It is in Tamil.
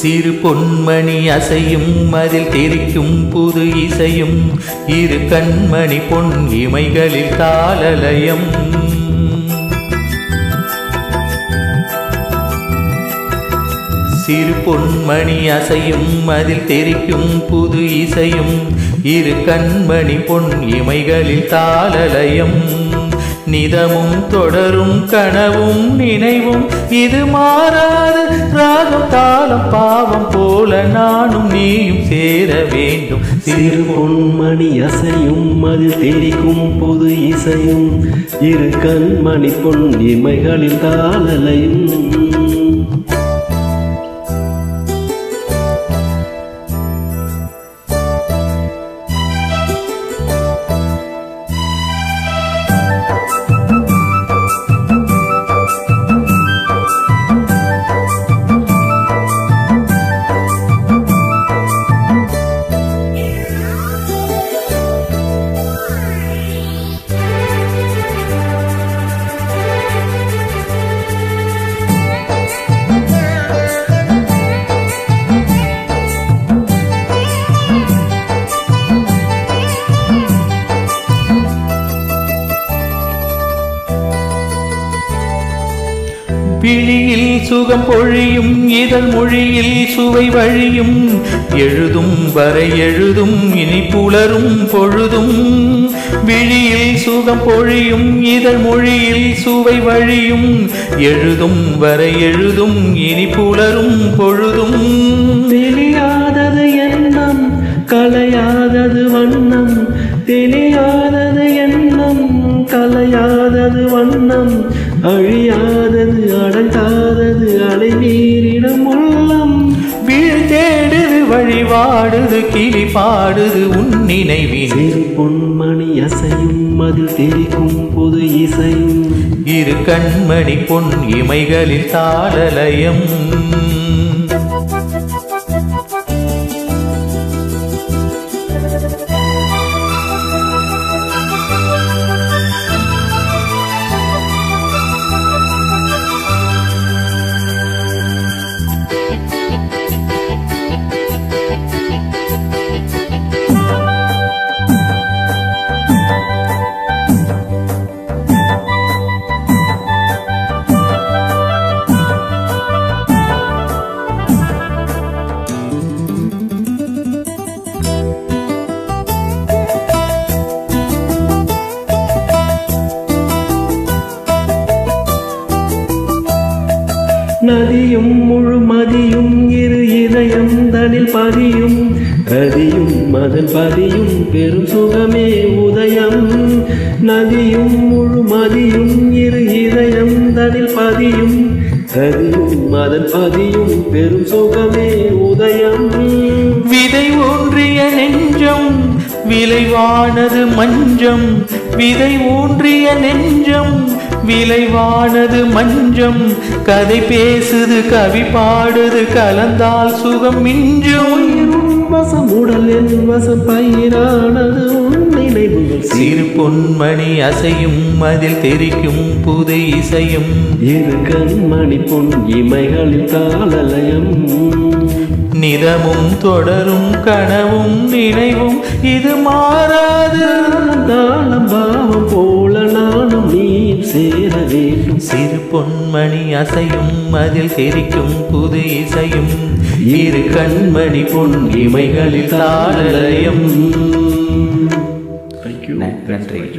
சிறு பொன்மணி அசையும் அதில் தெரிக்கும் புது இசையும் இரு கண்மணி பொன் இமைகளில் தாளலயம் சிறு பொன்மணி அசையும் அதில் தெரிக்கும் புது இசையும் இரு கண்மணி பொன் இமைகளில் தாளலயம் நிதமும் தொடரும் கனவும் நினைவும் இது மாறாது. ராகம் தாளம் பாவம் போல நானும் நீயும் சேர வேண்டும். சிறு பொன்மணி அசையும் அது தெரிக்கும் பொது இசையும். இரு கண்மணி பொன் இமைகளில் தாளலையும். பிழியில் சுகம் பொழியும் இதழ் மொழியில் சுவை வழியும் எழுதும் வரை எழுதும் இனி புலரும் பொழுதும். விழியில் சுகம் பொழியும் இதழ் மொழியில் சுவை வழியும் எழுதும் வரை எழுதும் இனி புலரும் பொழுதும். தெரியாதது எண்ணம் கலையாதது வண்ணம். தெரியாதது எண்ணம் கலையாதது வண்ணம். அழியா வழிபாடுது கிளி பாடுது உன் நினைவின் சிறு பொன்மணி அசையும் அதில் தெரிக்கும் பொது இசையும். இரு கண்மணி பொன் இமைகளில் தாளலயம். நதியும் முழுமதியும் இரு இதயம் தனில் பதியும். ரதியும் அதன் பதியும் பெரும் சுகமே உதயம். நதியும் முழுமதியும் இரு இதயம் தனில் பதியும். ரதியும் அதன் பதியும் பெரும் சுகமே உதயம். விதை ஒன்றிய நெஞ்சம் விளைவானது மஞ்சம். விதை ஊன்றிய நெஞ்சம் விளைவானது மஞ்சம். கதை பேசுது கவி பாடுது கலந்தால் சுகம் மிஞ்சும். வசம் உடல் என் வசம் பயிரானது. நினைவுகள் சிறு பொன்மணி அசையும் அதில் தெரிக்கும் புது இசையும். இரு கண்மணி பொன் இமைகளில் தாளலயம். நிதமும் தொடரும் கனவும் நினைவும் இது மாறாது. சேர வேண்டும். சிறு பொன்மணி அசையும் அதில் தெரிக்கும் புது இசையும். இரு கண்மணி பொன் இமைகளில் தாளலயம். நன்றி.